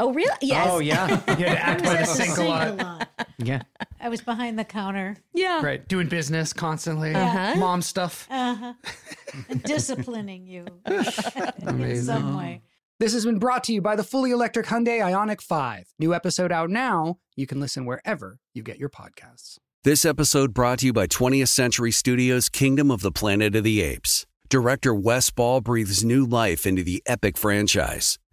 Oh, really? Yes. Oh yeah. You had to act by I the was sink a lot. lot. Yeah. I was behind the counter, Yeah. Right. Doing business constantly. Uh-huh. Mom stuff. uh-huh, and disciplining you in some way. This has been brought to you by the fully electric Hyundai Ioniq 5. New episode out now. You can listen wherever you get your podcasts. This episode brought to you by 20th Century Studios' Kingdom of the Planet of the Apes. Director Wes Ball breathes new life into the epic franchise.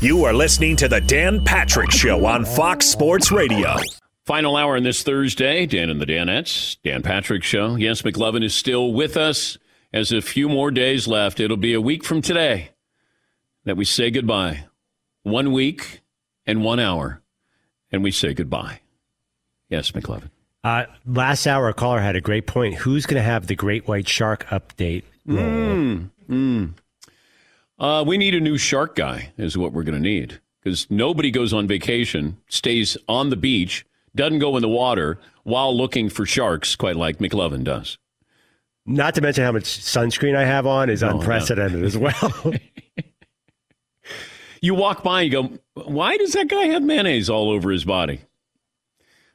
You are listening to the Dan Patrick Show on Fox Sports Radio. Final hour on this Thursday, Dan and the Danettes, Dan Patrick Show. Yes, McLovin is still with us. As a few more days left, it'll be a week from today that we say goodbye. One week and one hour, and we say goodbye. Yes, McLovin. Uh, last hour, a caller had a great point. Who's going to have the Great White Shark update? Mm, mm. Uh, we need a new shark guy, is what we're going to need. Because nobody goes on vacation, stays on the beach, doesn't go in the water while looking for sharks, quite like McLovin does. Not to mention how much sunscreen I have on is Oh, unprecedented as well. You walk by and you go, why does that guy have mayonnaise all over his body?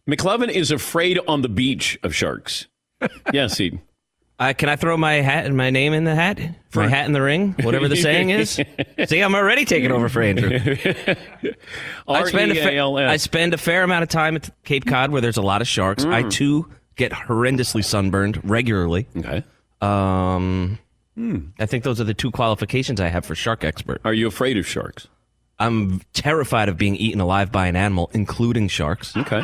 McLovin is afraid on the beach of sharks. yes, he. Uh, can I throw my hat and my name in the hat? For My hat in the ring? Whatever the saying is. See, I'm already taking over for Andrew. I spend, a fa-. I spend a fair amount of time at Cape Cod where there's a lot of sharks. I Mm. too get horrendously sunburned regularly. Okay. Um, I think those are the two qualifications I have for shark expert. Are you afraid of sharks? I'm terrified of being eaten alive by an animal, including sharks. Okay.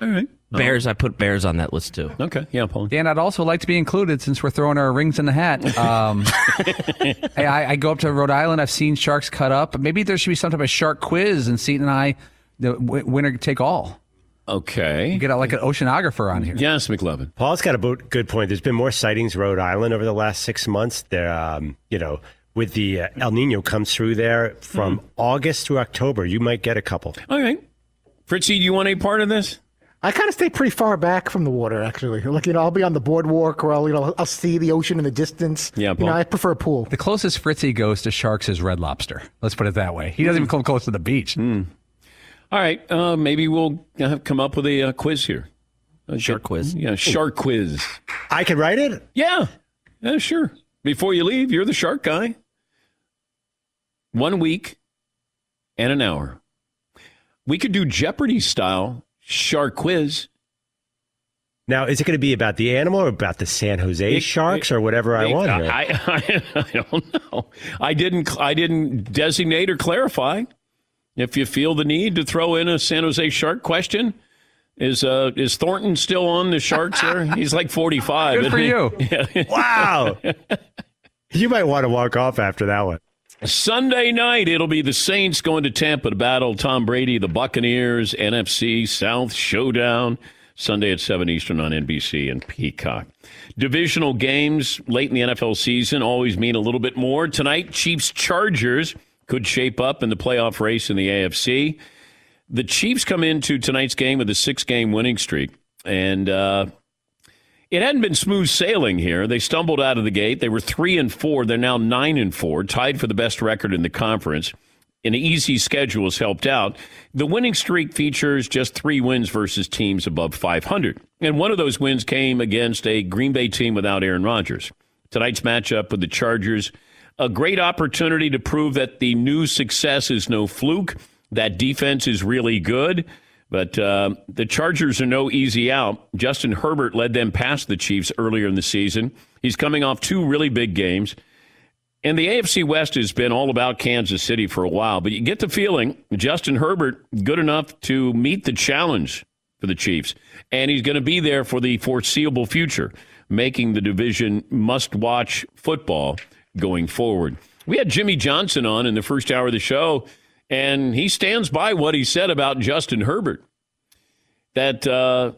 All right. Bears, I put bears on that list too. Okay. Yeah, Paul. Dan, I'd also like to be included since we're throwing our rings in the hat. Um, hey, I, I go up to Rhode Island. I've seen sharks cut up. Maybe there should be some type of shark quiz, and Seton and I, the w- winner take all. Okay. Get out like an oceanographer on here. Yes, McLovin. Paul's got a bo- good point. There's been more sightings Rhode Island over the last six months. There, um, you know, with the uh, El Nino comes through there from August to October. You might get a couple. All right. Fritzy, do you want any part of this? I kind of stay pretty far back from the water, actually. Like, you know, I'll be on the boardwalk or I'll, you know, I'll see the ocean in the distance. Yeah, You know, I prefer a pool. The closest Fritzy goes to sharks is Red Lobster. Let's put it that way. He doesn't even come close to the beach. All right. Uh, maybe we'll uh, come up with a uh, quiz here. A shark quiz. Yeah, shark quiz. I can write it? Yeah. Yeah, sure. Before you leave, you're the shark guy. one week and an hour. We could do Jeopardy style shark quiz. Now, is it going to be about the animal or about the San Jose It- Sharks it- or whatever I want? I, I, I don't know. I didn't. I didn't designate or clarify. If you feel the need to throw in a San Jose Shark question, is uh, is Thornton still on the Sharks? There, he's like forty five. Good for you. Yeah. wow. you might want to walk off after that one. Sunday night, it'll be the Saints going to Tampa to battle Tom Brady, the Buccaneers, NFC South Showdown. Sunday at 7 Eastern on NBC and Peacock. Divisional games late in the NFL season always mean a little bit more. Tonight, Chiefs Chargers could shape up in the playoff race in the AFC. The Chiefs come into tonight's game with a six game winning streak. And uh, it hadn't been smooth sailing here. They stumbled out of the gate. They were three and four. They're now nine and four, tied for the best record in the conference. An easy schedule has helped out. The winning streak features just three wins versus teams above 500. And one of those wins came against a Green Bay team without Aaron Rodgers. Tonight's matchup with the Chargers, a great opportunity to prove that the new success is no fluke. That defense is really good. But uh, the Chargers are no easy out. Justin Herbert led them past the Chiefs earlier in the season. He's coming off two really big games. And the AFC West has been all about Kansas City for a while, but you get the feeling Justin Herbert good enough to meet the challenge for the Chiefs, and he's going to be there for the foreseeable future, making the division must-watch football going forward. We had Jimmy Johnson on in the first hour of the show, and he stands by what he said about Justin Herbert. That uh,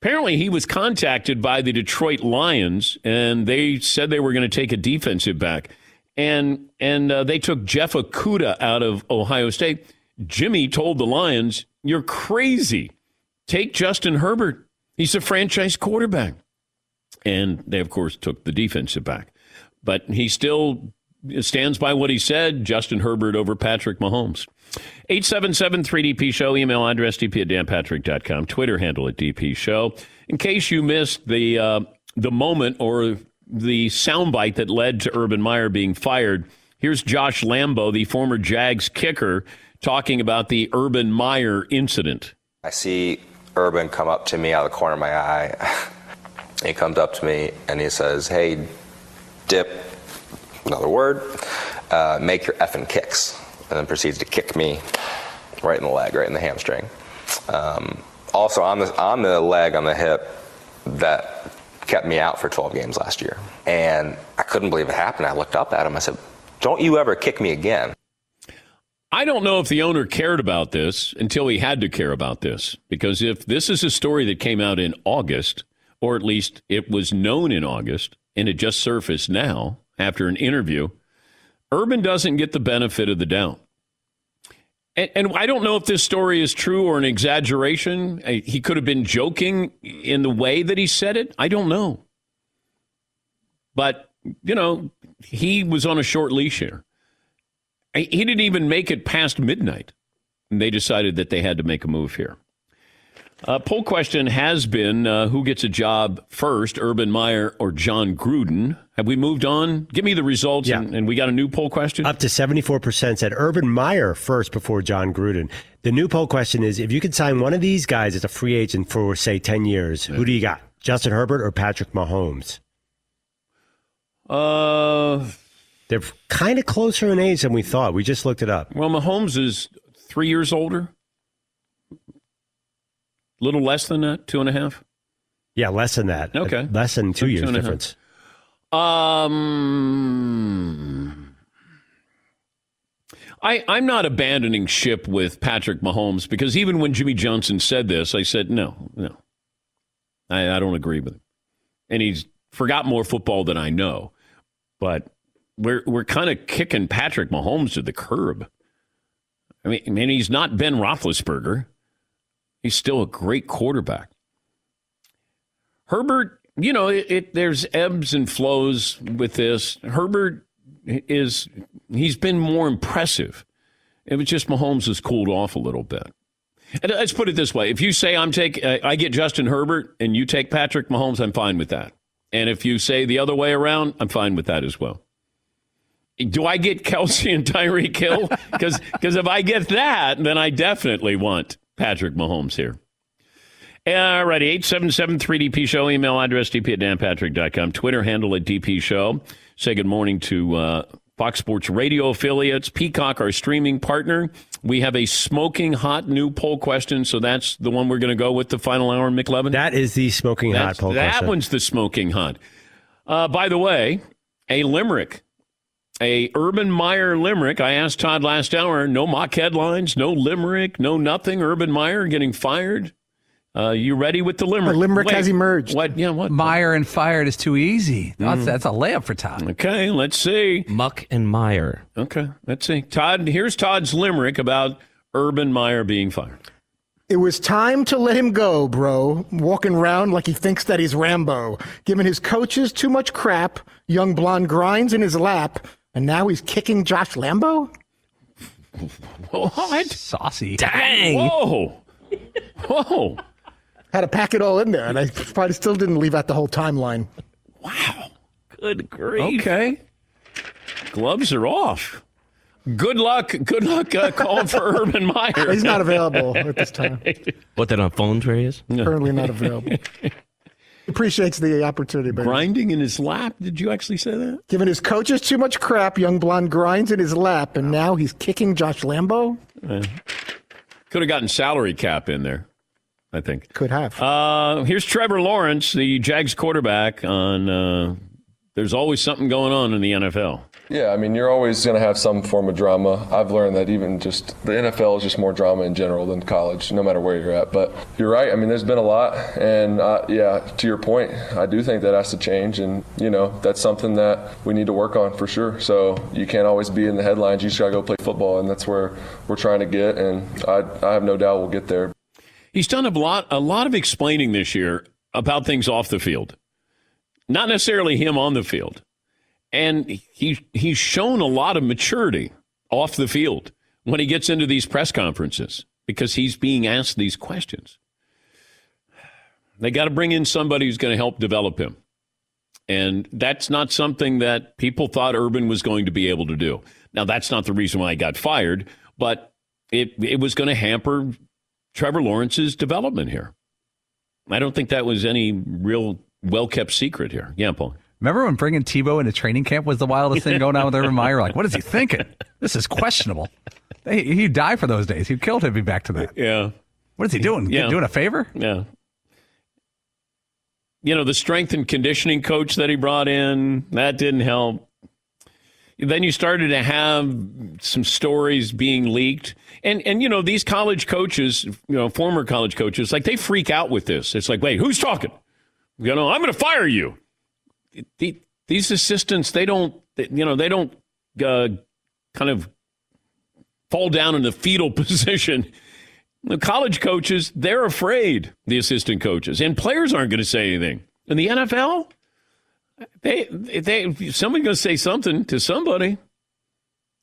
apparently he was contacted by the Detroit Lions, and they said they were going to take a defensive back and and uh, they took Jeff Okudah out of Ohio State. Jimmy told the Lions, "You're crazy. Take Justin Herbert. He's a franchise quarterback." And they, of course, took the defensive back, but he still stands by what he said. Justin Herbert over Patrick Mahomes. 877-3DP Show, email address dp at danpatrick.com, Twitter handle at DP Show. In case you missed the uh, the moment or the soundbite that led to Urban Meyer being fired. Here's Josh Lambo, the former Jags kicker, talking about the Urban Meyer incident. I see Urban come up to me out of the corner of my eye. he comes up to me and he says, Hey, dip, another word, uh, make your effing kicks. And then proceeds to kick me right in the leg, right in the hamstring. Um, also, on the, on the leg, on the hip, that kept me out for 12 games last year. And I couldn't believe it happened. I looked up at him. I said, Don't you ever kick me again. I don't know if the owner cared about this until he had to care about this. Because if this is a story that came out in August, or at least it was known in August, and it just surfaced now after an interview, Urban doesn't get the benefit of the doubt. And, and I don't know if this story is true or an exaggeration. He could have been joking in the way that he said it. I don't know. But, you know, he was on a short leash here. He didn't even make it past midnight. And they decided that they had to make a move here. Uh, poll question has been uh, who gets a job first, Urban Meyer or Jon Gruden? Have we moved on? Give me the results, and, and we got a new poll question. Up to 74% said Urban Meyer first before Jon Gruden. The new poll question is if you could sign one of these guys as a free agent for, say, 10 years, who do you got? Justin Herbert or Patrick Mahomes? Uh, They're kind of closer in age than we thought. We just looked it up. Well, Mahomes is three years older. Little less than that, two and a half. Yeah, less than that. Okay. Less than two Two years a half. difference. Um, I I'm not abandoning ship with Patrick Mahomes because even when Jimmy Johnson said this, I said no, no, I, I don't agree with him, and he's forgot more football than I know, but we're we're kind of kicking Patrick Mahomes to the curb. I mean, I mean, he's not Ben Roethlisberger. He's still a great quarterback. Herbert, you know, it, it there's ebbs and flows with this. Herbert is he's been more impressive. It was just Mahomes has cooled off a little bit. And let's put it this way: if you say I'm take, uh, I get Justin Herbert, and you take Patrick Mahomes, I'm fine with that. And if you say the other way around, I'm fine with that as well. Do I get Kelce and Tyreek Hill? Because if I get that, then I definitely want Patrick Mahomes here. All righty, 877-3DP Show, email address dp at danpatrick.com, Twitter handle at DP Show. Say good morning to uh, Fox Sports Radio affiliates, Peacock, our streaming partner. We have a smoking hot new poll question, so that's the one we're going to go with the final hour, McLovin? That is the smoking That's- hot poll That question. That one's the smoking hot. Uh, by the way, a limerick, a Urban Meyer limerick. I asked Todd last hour. No mock headlines, no limerick, no nothing. Urban Meyer getting fired. Uh, you ready with the limerick? A limerick Wait, has emerged. What? Yeah, what? Meyer and fired is too easy. That's, Mhm. that's a layup for Todd. Okay, let's see. Muck and Meyer. Okay, let's see. Todd, here's Todd's limerick about Urban Meyer being fired. It was time to let him go, bro. Walking around like he thinks that he's Rambo. Giving his coaches too much crap. Young blonde grinds in his lap. And now he's kicking Josh Lambo? What? Saucy. Dang. Whoa. Whoa. Had to pack it all in there, and I probably still didn't leave out the whole timeline. Wow. Good grief. Okay. Gloves are off. Good luck. Good luck uh, calling for Urban Meyer. He's not available at this time. What that on phone tray is? Currently not available. Appreciates the opportunity, but Grinding in his lap. Did you actually say that? giving his coaches too much crap. Young blonde grinds in his lap, and now he's kicking Josh Lambo. Uh, could have gotten salary cap in there, I think. Could have. Uh, here's Trevor Lawrence, the Jags quarterback, on uh, There's Always Something Going On in the NFL. Yeah, I mean, you're always going to have some form of drama. I've learned that even just the NFL is just more drama in general than college, no matter where you're at. But you're right. I mean, there's been a lot. And uh, yeah, to your point, I do think that has to change. And, you know, that's something that we need to work on for sure. So you can't always be in the headlines. You just got to go play football. And that's where we're trying to get. And I, I have no doubt we'll get there. He's done a lot, a lot of explaining this year about things off the field, not necessarily him on the field, and he he's shown a lot of maturity off the field when he gets into these press conferences because he's being asked these questions. They got to bring in somebody who's going to help develop him, and that's not something that people thought Urban was going to be able to do. Now, that's not the reason why he got fired, but it it was going to hamper Trevor Lawrence's development here. I don't think that was any real well kept secret here. Yeah, Paul. Remember when bringing Tebow into training camp was the wildest thing going on with Urban Meyer? Like, what is he thinking? This is questionable. He, he'd die for those days. He'd kill to be back to that. Yeah. What is he doing? Yeah. Doing a favor? Yeah. You know, the strength and conditioning coach that he brought in, that didn't help. Then you started to have some stories being leaked. And and you know, these college coaches, you know, former college coaches, like they freak out with this. It's like, wait, who's talking? You know, I'm going to fire you. The, these assistants, they don't, you know, they don't uh, kind of fall down in the fetal position. The college coaches, they're afraid, the assistant coaches, and players aren't going to say anything. In the NFL, they, they, somebody's going to say something to somebody.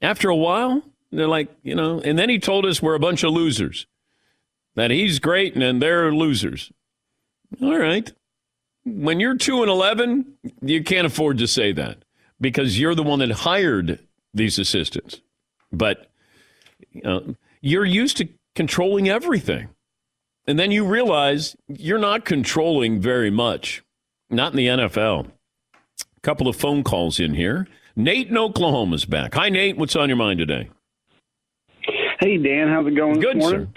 After a while, they're like, you know, and then he told us we're a bunch of losers, that he's great and then they're losers. All right. When you're 2 and 11, you can't afford to say that because you're the one that hired these assistants. But know, you're used to controlling everything. And then you realize you're not controlling very much, not in the NFL. A couple of phone calls in here. Nate in Oklahoma's back. Hi, Nate. What's on your mind today? Hey, Dan, how's it going Good, this morning?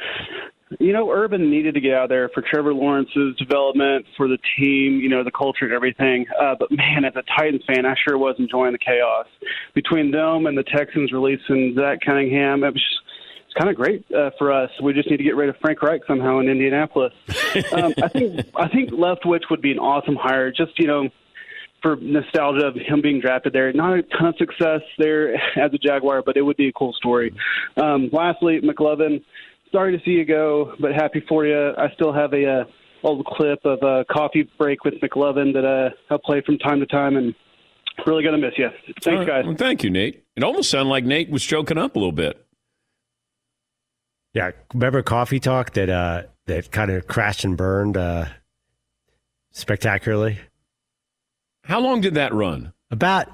You know, Urban needed to get out there for Trevor Lawrence's development, for the team, you know, the culture and everything. Uh, but man, as a Titans fan, I sure was enjoying the chaos between them and the Texans releasing Zach Cunningham. It was just, it's kind of great uh, for us. We just need to get rid of Frank Reich somehow in Indianapolis. um, I think I think Leftwich would be an awesome hire. Just you know, for nostalgia of him being drafted there. Not a ton of success there as a Jaguar, but it would be a cool story. Um, lastly, McLovin, sorry to see you go, but happy for you. I still have a uh, old clip of a coffee break with McLovin that uh, I play from time to time, and really gonna miss you. Thanks, All right. guys. Well, thank you, Nate. It almost sounded like Nate was choking up a little bit. Yeah, remember Coffee Talk that uh, that kind of crashed and burned uh, spectacularly. How long did that run? About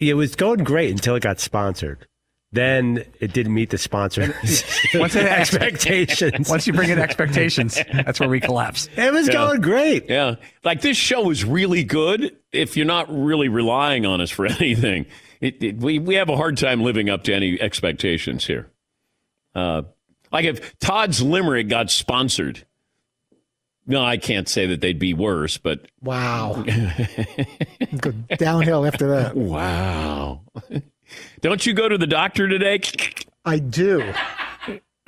It was going great until it got sponsored. Then it didn't meet the sponsors' Once it expectations. Once you bring in expectations, that's where we collapse. It was Yeah. going great. Yeah. Like this show is really good if you're not really relying on us for anything. It, it, we, we have a hard time living up to any expectations here. Uh, like if Todd's Limerick got sponsored, no, I can't say that they'd be worse, but Wow. Go downhill after that. wow. Don't you go to the doctor today? I do.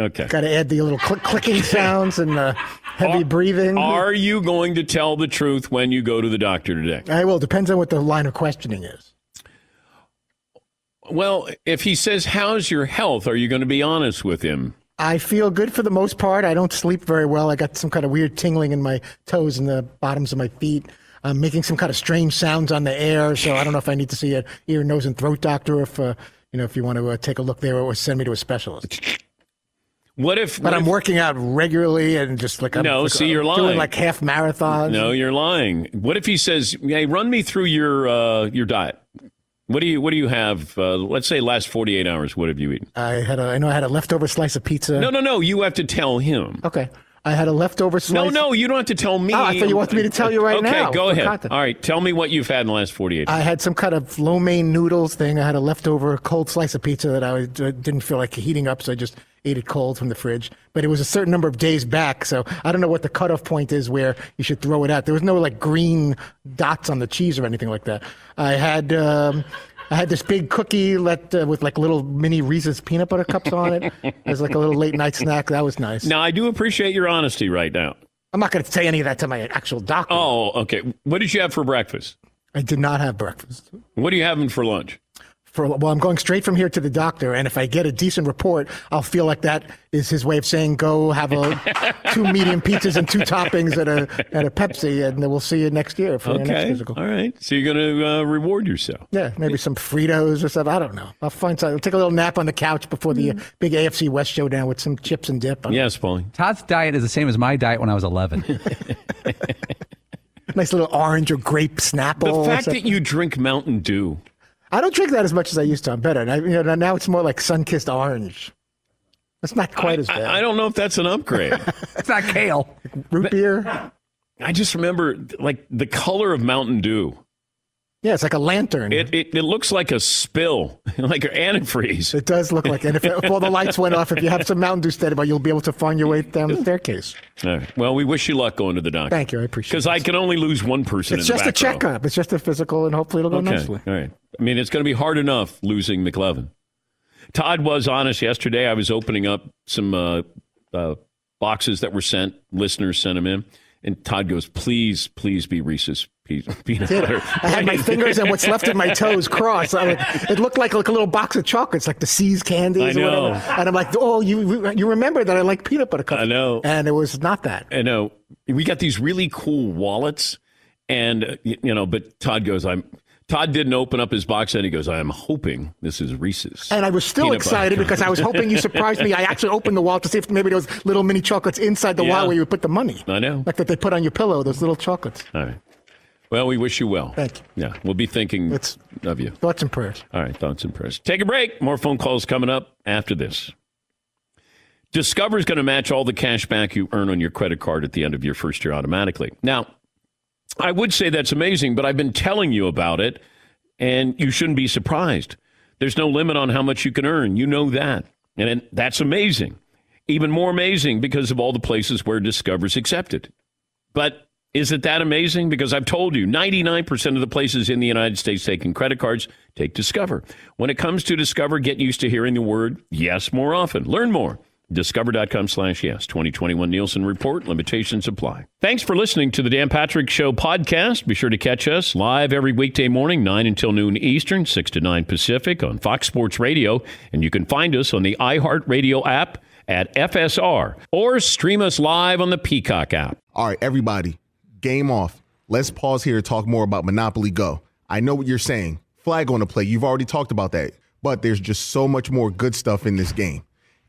Okay. Got to add the little click, clicking sounds and the heavy breathing. Are you going to tell the truth when you go to the doctor today? I will. Depends on what the line of questioning is. Well, if he says, How's your health? Are you going to be honest with him? I feel good for the most part. I don't sleep very well. I got some kind of weird tingling in my toes and the bottoms of my feet. I'm making some kind of strange sounds on the air, so I don't know if I need to see an ear, nose, and throat doctor. If uh, you know, if you want to uh, take a look there, or send me to a specialist. What if? But what I'm if- working out regularly and just like I'm No, like, see, you're doing lying. like half marathons. No, you're lying. What if he says, "Hey, run me through your uh, your diet. What do you What do you have? Uh, let's say last 48 hours. What have you eaten? I had a, I know I had a leftover slice of pizza. No, no, no. You have to tell him. Okay. I had a leftover slice. No, no. You don't have to tell me. Oh, I thought you wanted me to tell you right okay, now. Okay, go ahead. context. All right, tell me what you've had in the last 48. hours. I had some kind of lo mein noodles thing. I had a leftover cold slice of pizza that I didn't feel like heating up, so I just ate it cold from the fridge. But it was a certain number of days back, so I don't know what the cutoff point is where you should throw it out. There was no like green dots on the cheese or anything like that. I had. Um, I had this big cookie let, uh, with like little mini Reese's peanut butter cups on it as like a little late night snack. That was nice. Now, I do appreciate your honesty right now. I'm not going to say any of that to my actual doctor. Oh, okay. What did you have for breakfast? I did not have breakfast. What are you having for lunch? For, well, I'm going straight from here to the doctor, and if I get a decent report, I'll feel like that is his way of saying, "Go have a two medium pizzas and two toppings at a at a Pepsi, and then we'll see you next year for your next Okay. physical." All right. So you're going to uh, reward yourself. Yeah, maybe some Fritos or something. I don't know. I'll find something. I'll take a little nap on the couch before the uh, big AFC West showdown with some chips and dip. Yes, Paulie. Todd's diet is the same as my diet when I was 11. Nice little orange or grape Snapple. The fact that you drink Mountain Dew. I don't drink that as much as I used to. I'm better. And I, you know, now it's more like sun-kissed orange. That's not quite as bad. I, I don't know if that's an upgrade. it's not kale. Root beer. I just remember like the color of Mountain Dew. Yeah, it's like a lantern. It it, it looks like a spill, like an antifreeze. It does look like it. If, if all the lights went off, if you have some Mountain Dew steady by, you'll be able to find your way down the staircase. Right. Well, we wish you luck going to the doctor. Thank you. I appreciate it. Because I can only lose one person It's in the just a back row. checkup. It's just a physical, and hopefully it'll go Okay. nicely. All right. I mean, it's going to be hard enough losing McLovin. Todd was honest yesterday. I was opening up some uh, uh, boxes that were sent. Listeners sent them in. And Todd goes, please, please be Reese's peanut butter. I had my fingers and what's left of my toes crossed. It looked like, like a little box of chocolates, like the See's candies I or whatever. And I'm like, oh, you you remember that I like peanut butter cups? I know. And it was not that. I know. We got these really cool wallets. And, you know, but Todd goes, I'm. Todd didn't open up his box and he goes, I am hoping this is Reese's. And I was still Peanut butter excited because I was hoping you surprised me. I actually opened the wallet to see if maybe there was little mini chocolates inside the Yeah. wallet where you would put the money, I know. like that they put on your pillow. Those little chocolates. All right. Well, we wish you well. Thank you. Yeah, we'll be thinking of you. Thoughts and prayers. All right, thoughts and prayers. Take a break. More phone calls coming up after this. Discover is going to match all the cash back you earn on your credit card at the end of your first year automatically. Now, I would say that's amazing, but I've been telling you about it, and you shouldn't be surprised. There's no limit on how much you can earn. You know that. And that's amazing. Even more amazing because of all the places where Discover's accepted. But is it that amazing? Because I've told you, 99% of the places in the United States taking credit cards take Discover. When it comes to Discover, get used to hearing the word yes more often. Learn more. Discover.com slash yes. 2021 Nielsen Report. Limitations apply. Thanks for listening to the Dan Patrick Show podcast. Be sure to catch us live every weekday morning, 9 until noon Eastern, 6 to 9 Pacific on Fox Sports Radio. And you can find us on the iHeartRadio app at FSR or stream us live on the Peacock app. All right, everybody, game off. Let's pause here to talk more about Monopoly Go. I know what you're saying. Flag on the play. You've already talked about that. But there's just so much more good stuff in this game.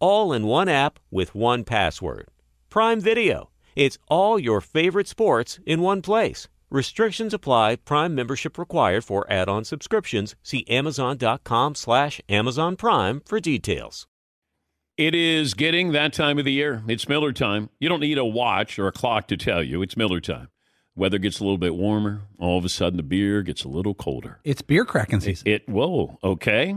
All in one app with one password. Prime Video. It's all your favorite sports in one place. Restrictions apply. Prime membership required for add-on subscriptions. See Amazon.com slash Amazon Prime for details. It is getting that time of the year. It's Miller time. You don't need a watch or a clock to tell you. It's Miller time. Weather gets a little bit warmer. All of a sudden, the beer gets a little colder. It's beer cracking season. It, whoa, okay.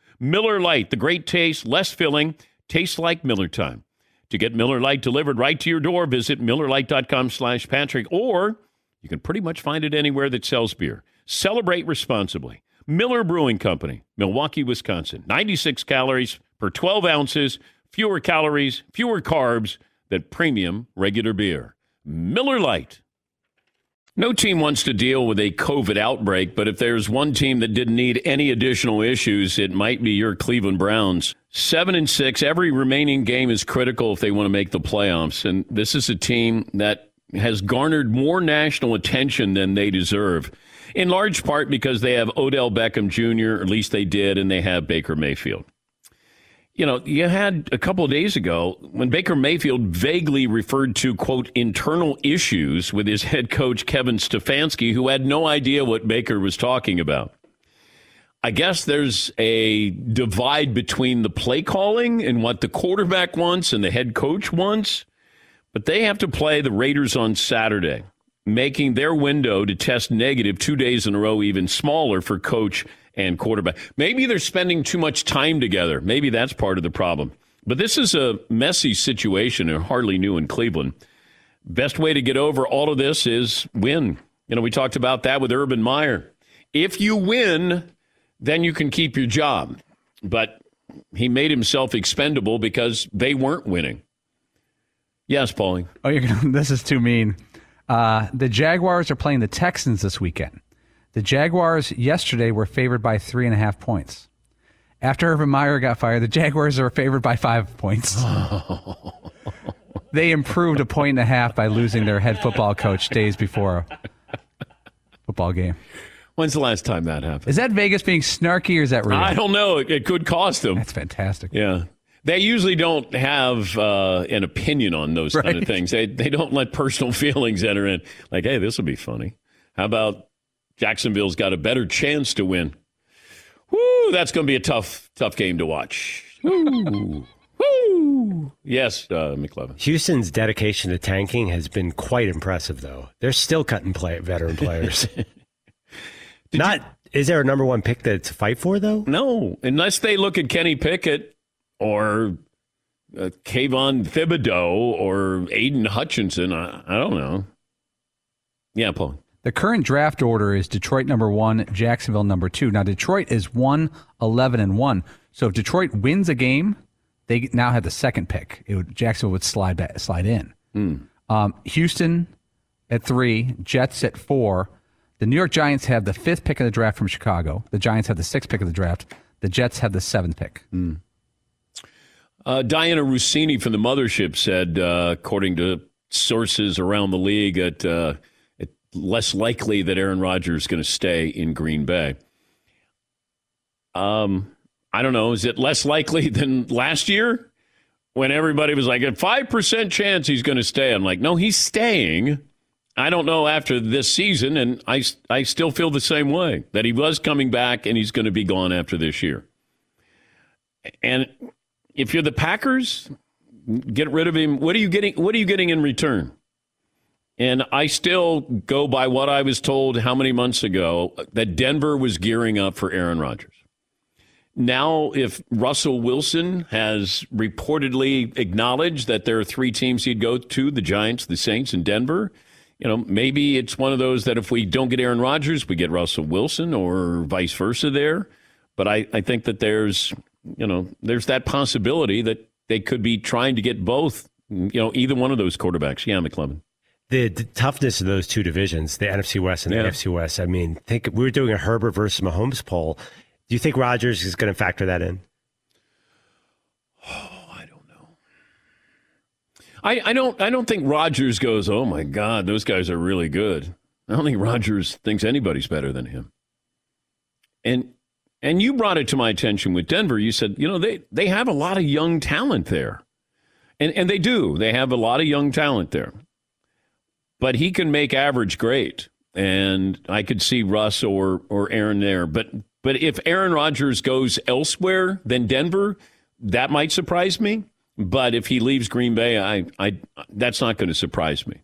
Miller Lite, the great taste, less filling, tastes like Miller time. To get Miller Lite delivered right to your door, visit MillerLite.com slash Patrick, or you can pretty much find it anywhere that sells beer. Celebrate responsibly. Miller Brewing Company, Milwaukee, Wisconsin. 96 calories per 12 ounces, fewer calories, fewer carbs than premium regular beer. Miller Lite. No team wants to deal with a COVID outbreak, but if there's one team that didn't need any additional issues, it might be your Cleveland Browns. Seven and six, every remaining game is critical if they want to make the playoffs. And this is a team that has garnered more national attention than they deserve, in large part because they have Odell Beckham Jr., at least they did, and they have Baker Mayfield you know, you had a couple of days ago when Baker Mayfield vaguely referred to, quote, internal issues with his head coach, Kevin Stefanski, who had no idea what Baker was talking about. I guess there's a divide between the play calling and what the quarterback wants and the head coach wants, but they have to play the Raiders on Saturday, making their window to test negative two days in a row even smaller for coach and quarterback. Maybe they're spending too much time together. Maybe that's part of the problem. But this is a messy situation and hardly new in Cleveland. Best way to get over all of this is win. You know, we talked about that with Urban Meyer. If you win, then you can keep your job. But he made himself expendable because they weren't winning. Yes, Paulie. Oh, you're gonna. This is too mean. Uh, the Jaguars are playing the Texans this weekend. The Jaguars yesterday were favored by three and a half points. After Urban Meyer got fired, the Jaguars are favored by five points. they improved a point and a half by losing their head football coach days before a football game. When's the last time that happened? Is that Vegas being snarky or is that real? I don't know. It, it could cost them. That's fantastic. Yeah. They usually don't have uh, an opinion on those kind of things. They they don't let personal feelings enter in. Like, hey, this will be funny. How about Jacksonville's got a better chance to win? Woo, that's going to be a tough tough game to watch. Woo. Woo. Yes, uh, McLovin. Houston's dedication to tanking has been quite impressive, though. They're still cutting play, veteran players. Not is there a number one pick that to fight for though? No, unless they look at Kenny Pickett or uh, Kayvon Thibodeaux or Aidan Hutchinson. I, I don't know. Yeah, Paul. The current draft order is Detroit number one, Jacksonville number two. Now Detroit is one, 11, and one. So if Detroit wins a game, they now have the second pick. It would, Jacksonville would slide back, slide in. Um, Houston at three, Jets at four. The New York Giants have the fifth pick of the draft from Chicago. The Giants have the sixth pick of the draft. The Jets have the seventh pick. Uh, Dianna Russini from the mothership said, uh, according to sources around the league, that uh, it's less likely that Aaron Rodgers is going to stay in Green Bay. Um, I don't know. Is it less likely than last year when everybody was like, a 5% chance he's going to stay? I'm like, no, he's staying. I don't know after this season, and I, I still feel the same way that he was coming back and he's going to be gone after this year. And if you're the Packers, get rid of him. What are you getting? What are you getting in return? And I still go by what I was told how many months ago that Denver was gearing up for Aaron Rodgers. Now, if Russell Wilson has reportedly acknowledged that there are three teams he'd go to the Giants, the Saints, and Denver, you know, maybe it's one of those that if we don't get Aaron Rodgers, we get Russell Wilson or vice versa there. But I, I think that there's, you know, there's that possibility that they could be trying to get both, you know, either one of those quarterbacks. Yeah, McClellan. The, the toughness of those two divisions, the NFC West and the Yeah. AFC West. I mean, think we were doing a Herbert versus Mahomes poll. Do you think Rodgers is going to factor that in? Oh, I, I don't I don't think Rodgers goes, oh my God, those guys are really good. I don't think Rodgers thinks anybody's better than him. And and you brought it to my attention with Denver. You said, you know, they, they have a lot of young talent there. And and they do. They have a lot of young talent there. But he can make average great. And I could see Russ or or Aaron there. But but if Aaron Rodgers goes elsewhere than Denver, that might surprise me. But if he leaves Green Bay, I, I that's not going to surprise me.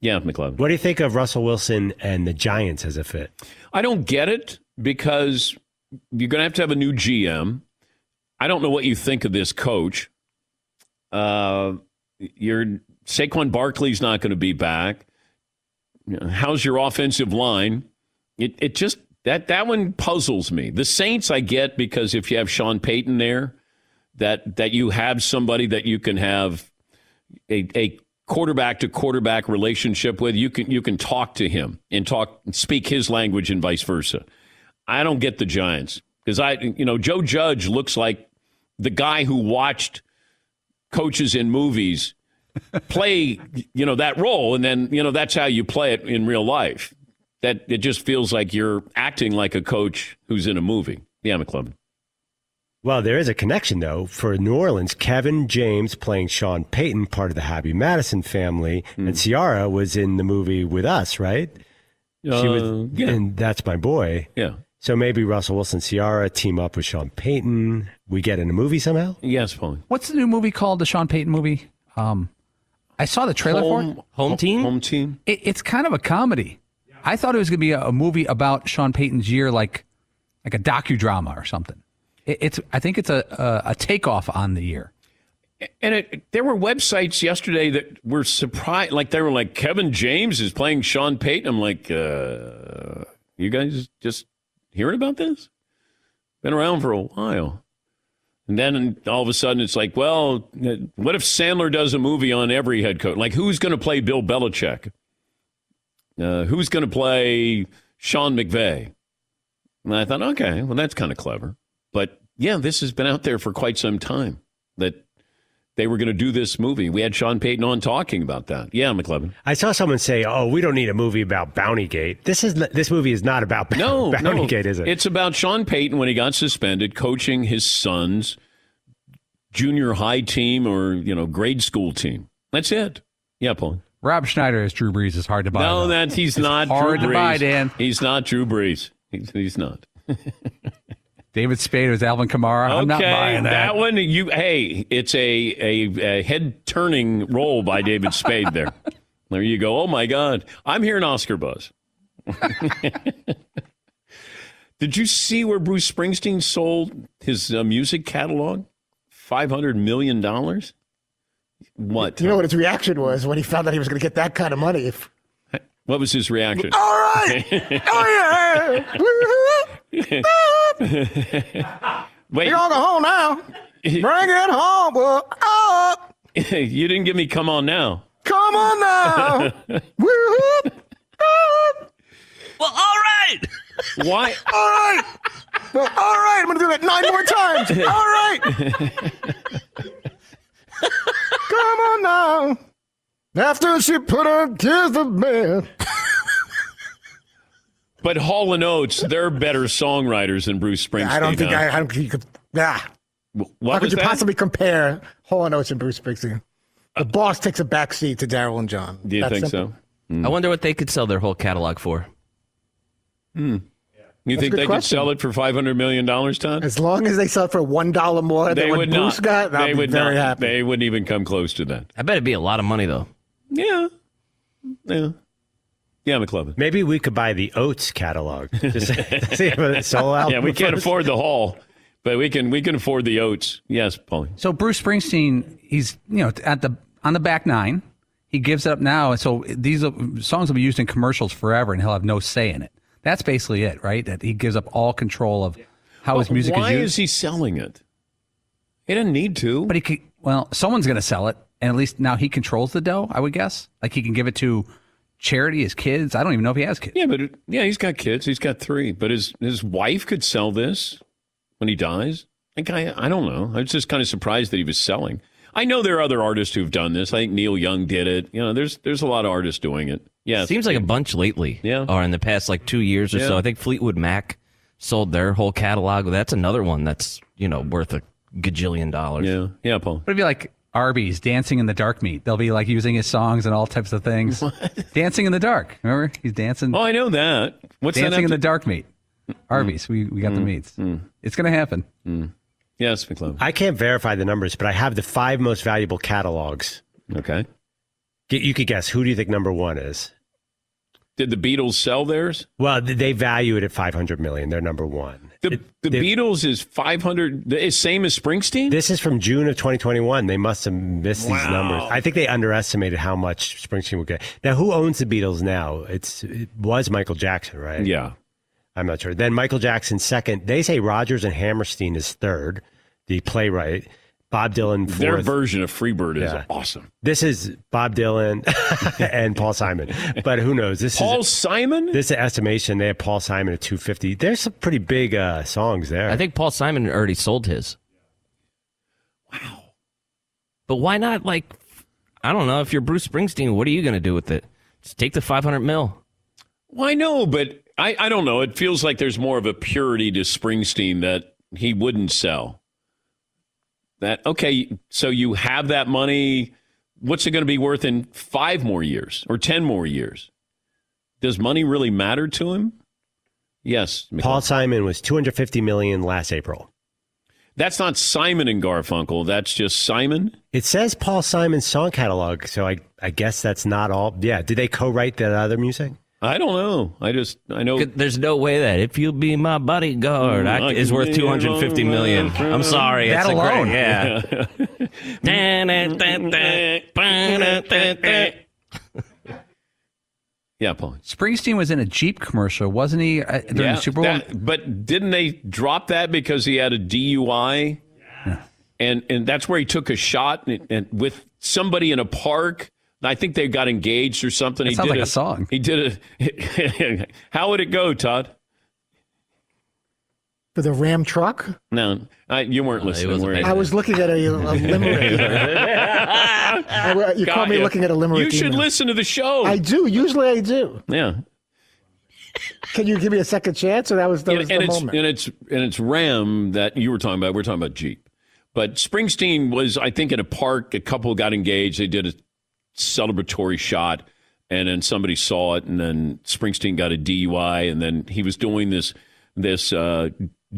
Yeah, McLeod. What do you think of Russell Wilson and the Giants as a fit? I don't get it because you're going to have to have a new GM. I don't know what you think of this coach. Uh, your Saquon Barkley's not going to be back. How's your offensive line? It it just that that one puzzles me. The Saints I get because if you have Sean Payton there, that that you have somebody that you can have a, a quarterback to quarterback relationship with. You can you can talk to him and talk speak his language and vice versa. I don't get the Giants because I you know Joe Judge looks like the guy who watched coaches in movies play you know that role and then you know that's how you play it in real life. That it just feels like you're acting like a coach who's in a movie. Yeah, McClellan. Well, there is a connection though for New Orleans. Kevin James playing Sean Payton, part of the Happy Madison family, and Ciara was in the movie with us, right? she Uh, was, yeah. and that's my boy. Yeah. So maybe Russell Wilson, Ciara team up with Sean Payton. We get in a movie somehow. Yes, Paul. What's the new movie called? The Sean Payton movie? Um, I saw the trailer for it. Home team. Home team. It, it's kind of a comedy. I thought it was going to be a, a movie about Sean Payton's year, like like a docudrama or something. It, it's I think it's a, a a takeoff on the year. And it, there were websites yesterday that were surprised, like they were like Kevin James is playing Sean Payton. I'm like, uh, you guys just hearing about this? Been around for a while. And then all of a sudden it's like, well, what if Sandler does a movie on every head coach? Like, who's going to play Bill Belichick? Uh, who's going to play Sean McVay? And I thought, okay, well, that's kind of clever. But yeah, this has been out there for quite some time that they were going to do this movie. We had Sean Payton on talking about that. Yeah, McLovin. I saw someone say, "Oh, we don't need a movie about Bountygate." This is this movie is not about no, Bountygate, no. is it? It's about Sean Payton when he got suspended, coaching his son's junior high team or you know grade school team. That's it. Yeah, Paul. Rob Schneider as Drew Brees is hard to buy. No, though. that he's It's not hard Drew to buy, Dan. He's not Drew Brees. He's, he's not. David Spade as Alvin Kamara. I'm not Okay, buying that. one you. Hey, it's a a, a head turning role by David Spade. There, there you go. Oh my God, I'm hearing Oscar buzz. Did you see where Bruce Springsteen sold his uh, music catalog? Five hundred million dollars. What? You know what his reaction was when he found out he was going to get that kind of money? If, What was his reaction? All right. oh yeah. Wait, You all go home now. Bring it home. Well, up. you didn't give me "Come on now." Come on now. Woo-hoo. Well, all right. Why? All right. Well, all right. I'm going to do that nine more times. All right. Come on now. After she put her kids to bed. But Hall and Oates, they're better songwriters than Bruce Springsteen. I don't think huh? I, I don't think you could. Yeah. What How could was you that? possibly compare Hall and Oates and Bruce Springsteen? The boss takes a back seat to Daryl and John. Do you That's think simple. so? I wonder what they could sell their whole catalog for. Hmm. You That's think a good they could sell it for five hundred million dollars, Todd? As long as they sell it for one dollar more They than what would Bruce not. got, I'll they be would very not. happy. They wouldn't even come close to that. I bet it'd be a lot of money though. Yeah. Yeah. Yeah, McLovin. Maybe we could buy the Oates catalog. Just see if it's sold out. Yeah, we can't first. afford the Hall, but we can we can afford the Oates. Yes, Paulie. So Bruce Springsteen, he's you know at the on the back nine. He gives it up now, and so these songs will be used in commercials forever, and he'll have no say in it. That's basically it, right? That he gives up all control of how his music is used. Why is he selling it? He doesn't need to. But he could, well, someone's going to sell it, and at least now he controls the dough. I would guess, like he can give it to charity, his kids. I don't even know if he has kids. Yeah, but yeah, he's got kids. He's got three. But his his wife could sell this when he dies. Like I, I don't know. I was just kind of surprised that he was selling. I know there are other artists who've done this. I think Neil Young did it. You know, there's there's a lot of artists doing it. Yeah, Seems like a bunch lately. Yeah. Or in the past like two years or Yeah. so. I think Fleetwood Mac sold their whole catalog. That's another one that's, you know, worth a gajillion dollars. Yeah. Yeah, Paul. But it'd be like Arby's dancing in the dark meat. They'll be like using his songs and all types of things. dancing in the dark. Remember, he's dancing. Oh, I know that. What's that dancing in have the dark meat? Arby's. Mm. We we got the mm. meats. Mm. It's gonna happen. Yes, McLovin. I can't verify the numbers, but I have the five most valuable catalogs. Okay. Get- You could guess. Who do you think number one is? Did the Beatles sell theirs? Well, they value it at 500 million. They're number one. The the Beatles is 500. Is same as Springsteen. This is from June of 2021. They must have missed these numbers. I think they underestimated how much Springsteen would get. Now, who owns the Beatles now? It's it was Michael Jackson, right? Yeah. I'm not sure. Then Michael Jackson second. They say Rodgers and Hammerstein is third. The playwright. Bob Dylan fourth. Their version of Freebird is Yeah. awesome. This is Bob Dylan and Paul Simon. But who knows? This Paul is Simon. this is estimation. They have Paul Simon at 250. There's some pretty big uh, songs there. I think Paul Simon already sold his. Wow. But why not like I don't know, if you're Bruce Springsteen, what are you gonna do with it? Just take the five hundred mil. Well, I know, but I, I don't know. It feels like there's more of a purity to Springsteen that he wouldn't sell. That okay, so you have that money. What's it going to be worth in five more years or ten more years? Does money really matter to him? Yes, Paul Simon was 250 million last April. That's not Simon and Garfunkel. That's just Simon. It says Paul Simon's song catalog, so I I guess that's not all. Yeah, did they co-write that other music? I don't know. I just I know There's no way that if you be my bodyguard Mm, I, I is can worth be two hundred fifty your million. friend. I'm sorry, That it's a great- alone. yeah. yeah, Paul. Springsteen was in a Jeep commercial, wasn't he? Uh, during Yeah, the Super Bowl. that- but didn't they drop that because he had a DUI and and that's where he took a shot and, and with somebody in a park. I think they got engaged or something. That he sounds did like a song. He did a. how would it go, Todd? For the Ram truck? No, I, you weren't listening. were you? I was looking at a, a limerick. I- you Got caught me ya. looking at a limerick. You should email. listen to the show. I do. Usually I do. yeah. Can you give me a second chance? Or that was, that and, was and the it's moment? and it's and it's Ram that you were talking about. We're talking about Jeep, but Springsteen was, I think, in a park. A couple got engaged. They did a celebratory shot, and then somebody saw it, and then Springsteen got a DUI, and then he was doing this this uh,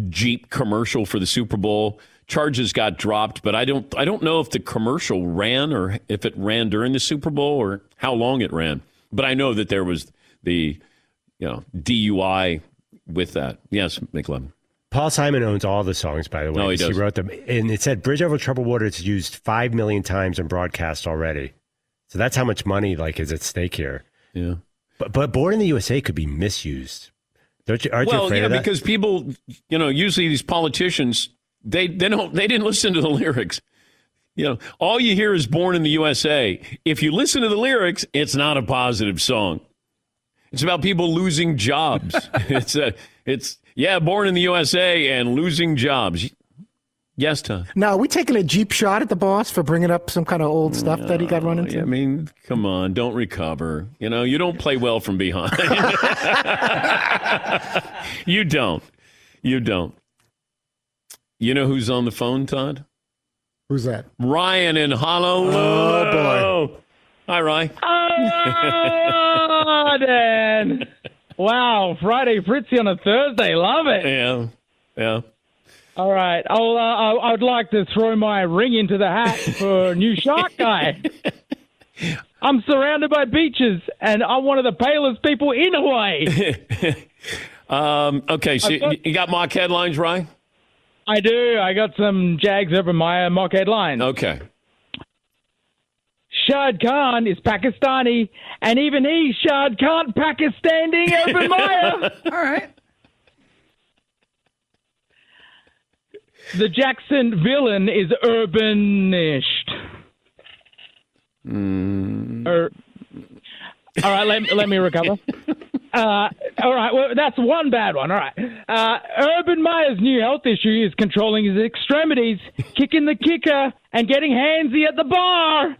Jeep commercial for the Super Bowl. Charges got dropped, but I don't I don't know if the commercial ran or if it ran during the Super Bowl or how long it ran. But I know that there was the you know DUI with that. Yes, McLovin. Paul Simon owns all the songs, by the way. No, he does. wrote them, and it said "Bridge Over Troubled Water" is used five million times in broadcast already. So that's how much money like is at stake here. Yeah, but but "Born in the USA" could be misused. Don't you? Aren't you afraid yeah, of that? because people, you know, usually these politicians, they they don't they didn't listen to the lyrics. You know, all you hear is "Born in the USA." If you listen to the lyrics, it's not a positive song. It's about people losing jobs. it's a, it's yeah, "Born in the USA" and losing jobs. Yes, Tom. Now, are we taking a Jeep shot at the boss for bringing up some kind of old stuff that he got run into? I mean, come on, don't recover. You know, you don't play well from behind. you don't. You don't. You know who's on the phone, Todd? Who's that? Ryan in Honolulu. Oh, boy. Hi, Ryan. Oh, Dan. Wow, Friday Fritzy on a Thursday. Love it. Yeah. Yeah. All right. I'll, uh, I- I'd like to throw my ring into the hat for new shark guy. I'm surrounded by beaches, and I'm one of the palest people in Hawaii. Um, okay, so got- you got mock headlines, Ryan? I do. I got some Jags over my mock headlines. Okay. Shad Khan is Pakistani, and even he, Shad Khan, Pakistani Urban Meyer. All right. The Jackson villain is urbanished. Mm. Er, all right, let, let me recover. Uh, all right, well, that's one bad one. All right. Uh, Urban Meyer's new health issue is controlling his extremities, kicking the kicker, and getting handsy at the bar.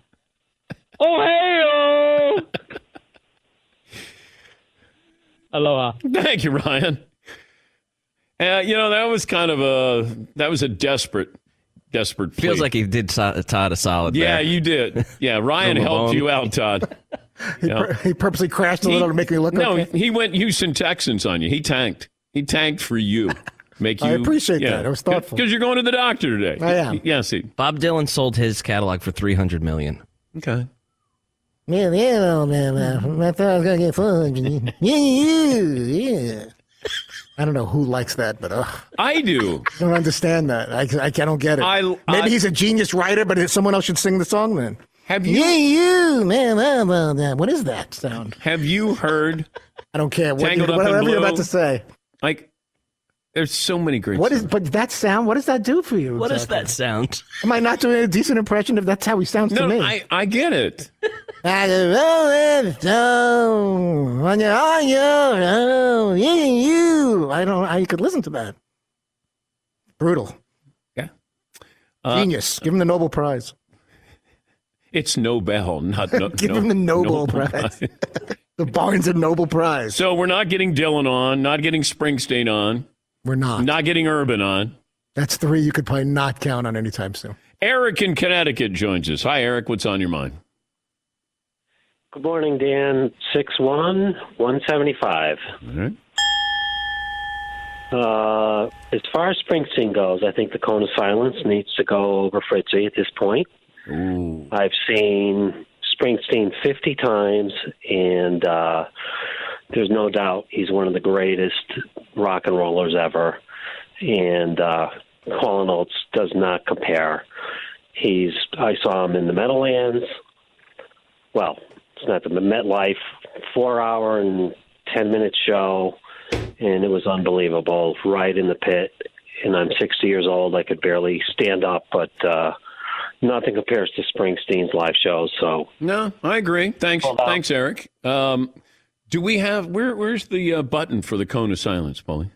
Oh, hey, Aloha. Thank you, Ryan. Uh, you know, that was kind of a that was a desperate, desperate. Plea. Feels like he did So- Todd a solid. Yeah, there. you did. Yeah, Ryan helped bone. you out, Todd. He, Yeah. pur- he purposely crashed a little to make me look no, okay. he went Houston Texans on you. He tanked. He tanked for you. Make you. I appreciate that. It was thoughtful. Because you're going to the doctor today. I am. Yeah, see. Bob Dylan sold his catalog for three hundred million. Okay. Yeah, yeah, well, man, man, I thought I was gonna get fun. Yeah, yeah, yeah. I don't know who likes that, but uh, I do. I don't understand that. I, I, I don't get it. I- Maybe I- he's a genius writer, but someone else should sing the song then. Have you? Yeah, you, man, man, man, man. What is that sound? Have you heard? I don't care. What, Tangled Up in whatever you're about to say. Like, there's so many great. What is? songs. But that sound. What does that do for you? What exactly? that sound? Am I not doing a decent impression if that's how he sounds No, to me? I I get it. I can roll it down on your on your own. Yeah, you. I don't. know I could listen to that. Brutal. Yeah. Uh, Genius. Give him the Nobel Prize. It's Nobel, not no, Give no- him the Nobel Prize. The Barnes and Noble Prize. So we're not getting Dylan on, not getting Springsteen on, We're not. not getting Urban on. That's three you could probably not count on anytime soon. Eric in Connecticut joins us. Hi, Eric. What's on your mind? Good morning, Dan. Six one one seventy five. All right. Uh, as far as Springsteen goes, I think the cone of silence needs to go over Fritzy at this point. Ooh. I've seen Springsteen 50 times, and uh, there's no doubt he's one of the greatest rock and rollers ever. And uh, and Oates does not compare. He's I saw him in the Meadowlands. Well, it's not the MetLife four hour and ten minute show, and it was unbelievable. Right in the pit, and I'm 60 years old. I could barely stand up, but uh, nothing compares to Springsteen's live shows. So No, I agree. Thanks, thanks, Eric. Um, do we have where? Where's the uh, button for the cone of silence, Paulie?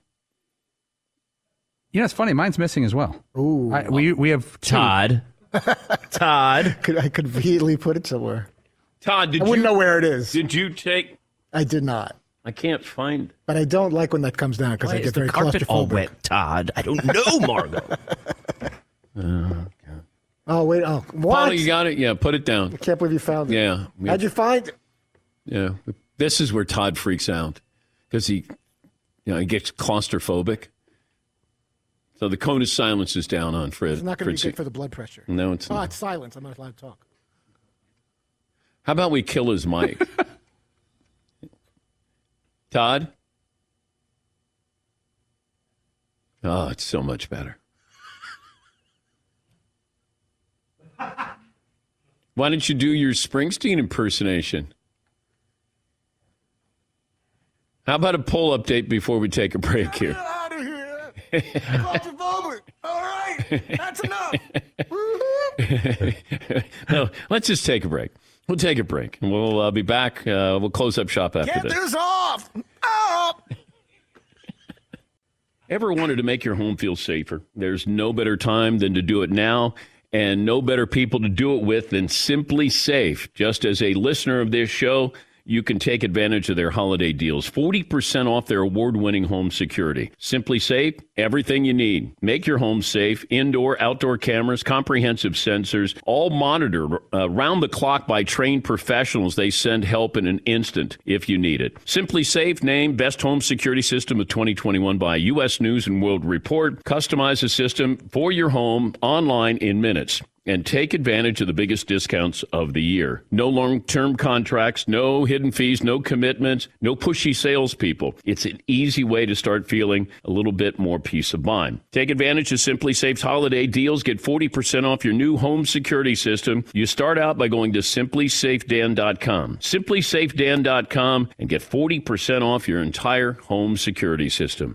You know, it's funny. Mine's missing as well. Ooh. I, we we have two. Todd. Todd. Could, I could really put it somewhere. Todd, did I wouldn't you know where it is. Did you take? I did not. I can't find. But I don't like when that comes down because I get the very carpet all wet, Todd? I don't know, Margot. Oh wait, oh what? Paulie, you got it. Yeah, put it down. I can't believe you found it. Yeah, we- How'd you find it? Yeah, this is where Todd freaks out because he, you know, he gets claustrophobic. So the cone of silence is down on Fred. It's not going to be good for the blood pressure. No, it's oh, not. it's silence. I'm not allowed to talk. How about we kill his mic? Todd? Oh, it's so much better. Why don't you do your Springsteen impersonation? How about a poll update before we take a break here? out of here. Claustrophobic. All right, that's enough. no, let's just take a break. We'll take a break, and we'll uh, be back. Uh, we'll close up shop after Get this. this off. Up. Ever wanted to make your home feel safer? There's no better time than to do it now, and no better people to do it with than SimpliSafe. Just as a listener of this show, you can take advantage of their holiday deals 40% off their award winning home security. SimpliSafe, everything you need. Make your home safe. Indoor, outdoor cameras, comprehensive sensors, all monitored uh, round the clock by trained professionals. They send help in an instant if you need it. SimpliSafe, named Best Home Security System of 2021 by U.S. News and World Report. Customize a system for your home online in minutes and take advantage of the biggest discounts of the year. No long term contracts, no hidden fees, no commitments, no pushy salespeople. It's an easy way to start feeling a little bit more peace of mind. Take advantage of SimpliSafe's holiday deals. Get 40% off your new home security system. You start out by going to simplisafedan.com. Simplisafedan.com and get 40% off your entire home security system.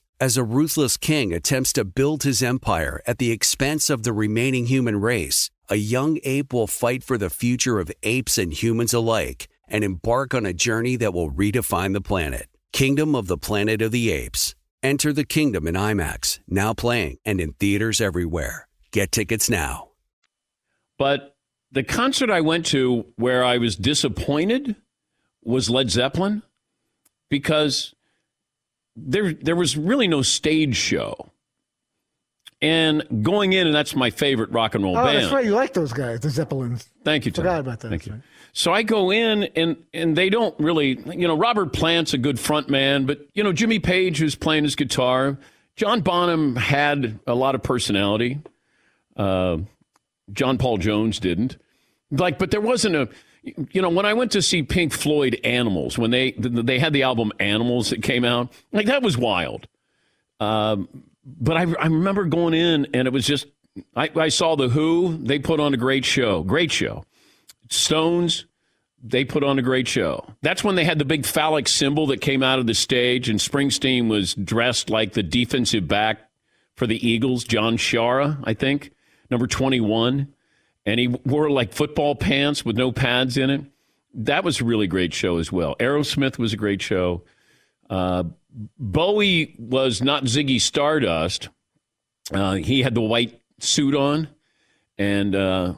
As a ruthless king attempts to build his empire at the expense of the remaining human race, a young ape will fight for the future of apes and humans alike and embark on a journey that will redefine the planet. Kingdom of the Planet of the Apes. Enter the kingdom in IMAX, now playing and in theaters everywhere. Get tickets now. But the concert I went to where I was disappointed was Led Zeppelin because there there was really no stage show. And going in, and that's my favorite rock and roll Oh, band. that's right. You like those guys, the Zeppelins. Thank you, Tom. Forgot about that. Thank you. So I go in, and and they don't really, you know, Robert Plant's a good front man, but you know, Jimmy Page who's playing his guitar. John Bonham had a lot of personality. Uh, John Paul Jones didn't. Like, but there wasn't a, you know, when I went to see Pink Floyd Animals, when they they had the album Animals that came out, like that was wild. Um, but I, I remember going in and it was just, I, I saw The Who, they put on a great show, great show. Stones, they put on a great show. That's when they had the big phallic symbol that came out of the stage, and Springsteen was dressed like the defensive back for the Eagles, John Sciarra, I think, number 21. And he wore like football pants with no pads in it. That was a really great show as well. Aerosmith was a great show. Uh, Bowie was not Ziggy Stardust. Uh, he had the white suit on, and uh,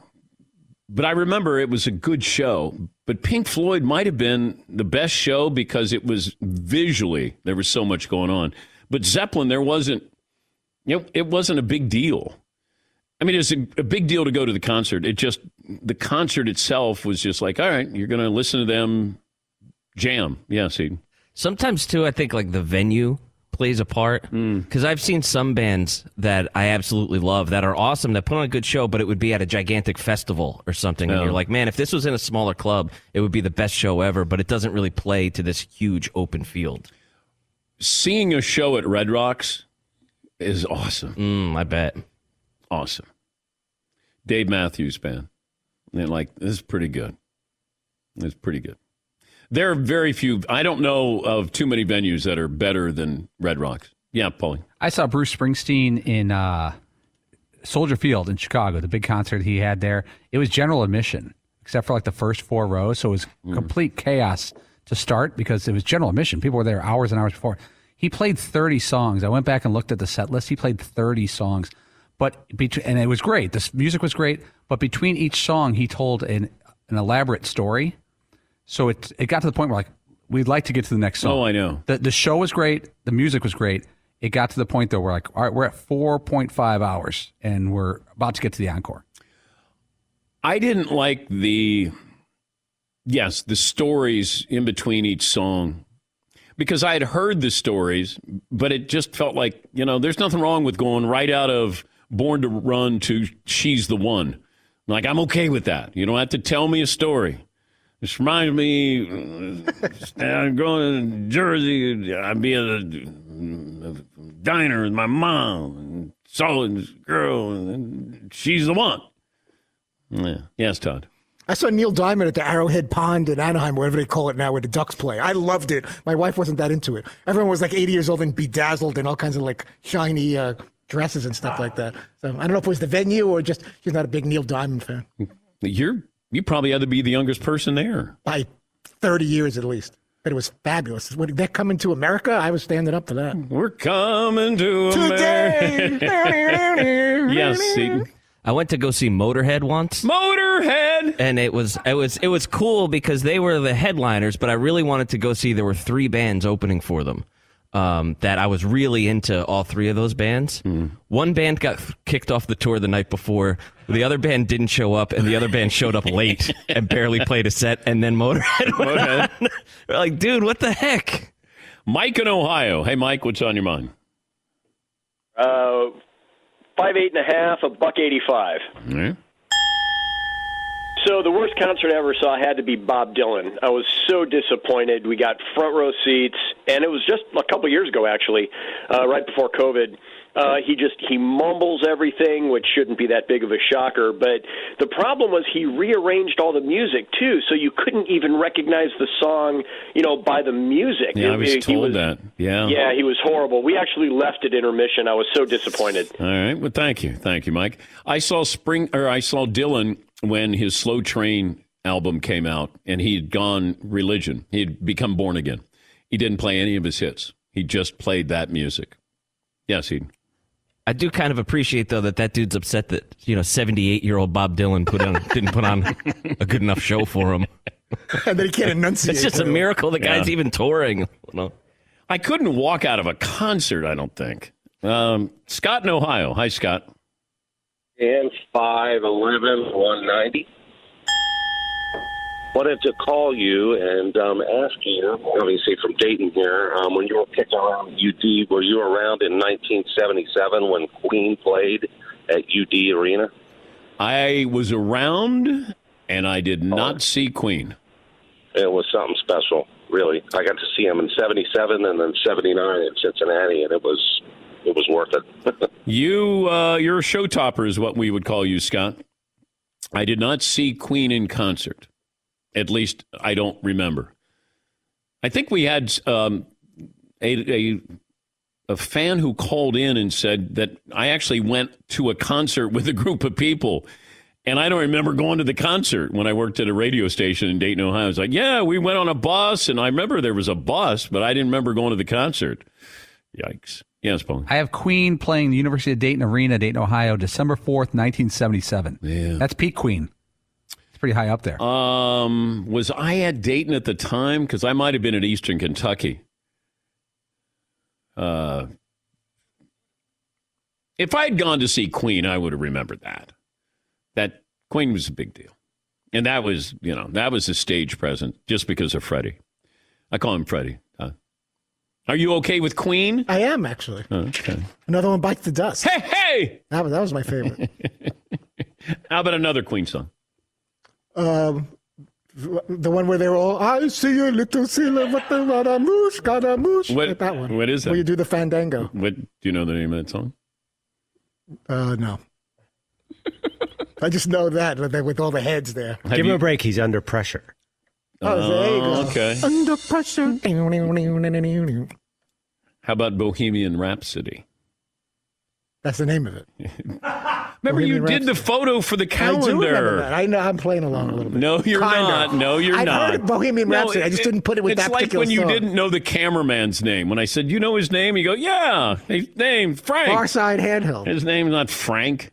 but I remember it was a good show. But Pink Floyd might have been the best show because it was visually there was so much going on. But Zeppelin, there wasn't. You know, it wasn't a big deal. I mean, it's a, a big deal to go to the concert. It just the concert itself was just like, all right, you're going to listen to them jam. Yeah, see. Sometimes too, I think like the venue plays a part because I've seen some bands that I absolutely love that are awesome that put on a good show, but it would be at a gigantic festival or something, and you're like, man, if this was in a smaller club, it would be the best show ever. But it doesn't really play to this huge open field. Seeing a show at Red Rocks is awesome. Mm, I bet. Awesome. Dave Matthews Band. And like, this is pretty good. It's pretty good. There are very few, I don't know of too many venues that are better than Red Rocks. Yeah, Paulie. I saw Bruce Springsteen in uh, Soldier Field in Chicago, the big concert he had there. It was general admission, except for like the first four rows. So it was complete chaos to start because it was general admission. People were there hours and hours before. He played 30 songs. I went back and looked at the set list. He played 30 songs, but between, and it was great. The music was great, but between each song, he told an, an elaborate story. So it it got to the point where like we'd like to get to the next song. Oh, I know. The the show was great. The music was great. It got to the point though where like, all right, we're at four point five hours and we're about to get to the encore. I didn't like the yes, the stories in between each song because I had heard the stories, but it just felt like, you know, there's nothing wrong with going right out of Born to Run to She's the One. Like, I'm okay with that. You don't have to tell me a story. This reminds me, uh, I'm going to Jersey. I'd be at a, a diner with my mom and saw this girl, and she's the one. Yeah. Yes, Todd. I saw Neil Diamond at the Arrowhead Pond in Anaheim, wherever they call it now, where the Ducks play. I loved it. My wife wasn't that into it. Everyone was like 80 years old and bedazzled and all kinds of like shiny uh, dresses and stuff like that. So I don't know if it was the venue or just she's not a big Neil Diamond fan. You're you probably had to be the youngest person there. By 30 years at least. But it was fabulous. When they're coming to America, I was standing up for that. We're coming to Today. America. yes, Seton. I went to go see Motorhead once. Motorhead, and it was it was it was cool because they were the headliners, but I really wanted to go see. There were three bands opening for them. Um, that I was really into all three of those bands. One band got kicked off the tour the night before. The other band didn't show up, and the other band showed up late and barely played a set. And then Motorhead went Motorhead. on. We're like, dude, what the heck? Mike in Ohio. Hey, Mike, what's on your mind? Uh, five eight and a half, a buck eighty five. Yeah. So the worst concert I ever saw had to be Bob Dylan. I was so disappointed. We got front row seats, and it was just a couple years ago, actually, uh, right before COVID. Uh, he just he mumbles everything, which shouldn't be that big of a shocker. But the problem was he rearranged all the music too, so you couldn't even recognize the song, you know, by the music. Yeah, I was told that. Yeah. Yeah, he was horrible. We actually left at intermission. I was so disappointed. All right. Well, thank you, thank you, Mike. I saw Spring, or I saw Dylan when his Slow Train album came out, and he had gone religion. He had become born again. He didn't play any of his hits. He just played that music. Yes, he. I do kind of appreciate though that that dude's upset that you know seventy eight year old Bob Dylan put on didn't put on a good enough show for him. and then he can't enunciate. It's just a miracle the guy's Yeah. even touring. You know? I couldn't walk out of a concert. I don't think. Um, Scott in Ohio. Hi, Scott. And 5'11", 190. Wanted to call you and um, ask you, obviously from Dayton here, um, when you were kicking around UD, were you around in 1977 when Queen played at UD Arena? I was around, and I did not see Queen. It was something special, really. I got to see him in 77 and then 79 in Cincinnati, and it was it was worth it. You, uh, you're a show topper, is what we would call you, Scott. I did not see Queen in concert. At least I don't remember. I think we had um, a, a a fan who called in and said that I actually went to a concert with a group of people. And I don't remember going to the concert when I worked at a radio station in Dayton, Ohio. I was like, yeah, we went on a bus, and I remember there was a bus, but I didn't remember going to the concert. Yikes. Yes, Paul. I have Queen playing the University of Dayton Arena, Dayton, Ohio, December 4th, 1977. Yeah. That's peak Queen. It's pretty high up there. Um, was I at Dayton at the time? Because I might have been at Eastern Kentucky. Uh, if I had gone to see Queen, I would have remembered that. That Queen was a big deal, and that was you know that was a stage present just because of Freddie. I call him Freddie. Are you okay with Queen? I am actually. Okay. Another one bites the dust. Hey, hey! That was that was my favorite. How about another Queen song? um, the one where they're all, I see a little silver with the Scaramouche, Scaramouche. What- that one. what is that? Where you do the fandango. What do you know the name of that song? Uh, no. I just know that with with all the heads there. Give him a break. He's under pressure. Oh, there you go. Oh, okay. Under pressure. How about Bohemian Rhapsody? That's the name of it. Remember, you Bohemian did the photo for the calendar. I do remember calendar. that. I know. I'm playing along a little bit. No, you're Kinda. not. No, you're I've not. heard of Bohemian No, Rhapsody. I just didn't put it with it's that like particular when you song. didn't know the cameraman's name. When I said, "You know his name," you go, "Yeah, his name Frank." Far Side Handheld. His name's not Frank.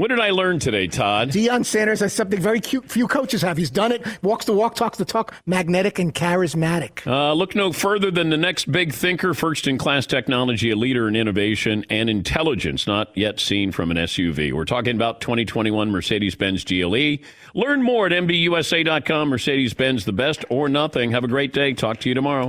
What did I learn today, Todd? Deion Sanders has something very cute, few coaches have. He's done it, walks the walk, talks the talk, magnetic and charismatic. Uh, look no further than the next big thinker, first in class technology, a leader in innovation and intelligence, not yet seen from an SUV. We're talking about 2021 Mercedes Benz GLE. Learn more at MBUSA.com. Mercedes Benz, the best or nothing. Have a great day. Talk to you tomorrow.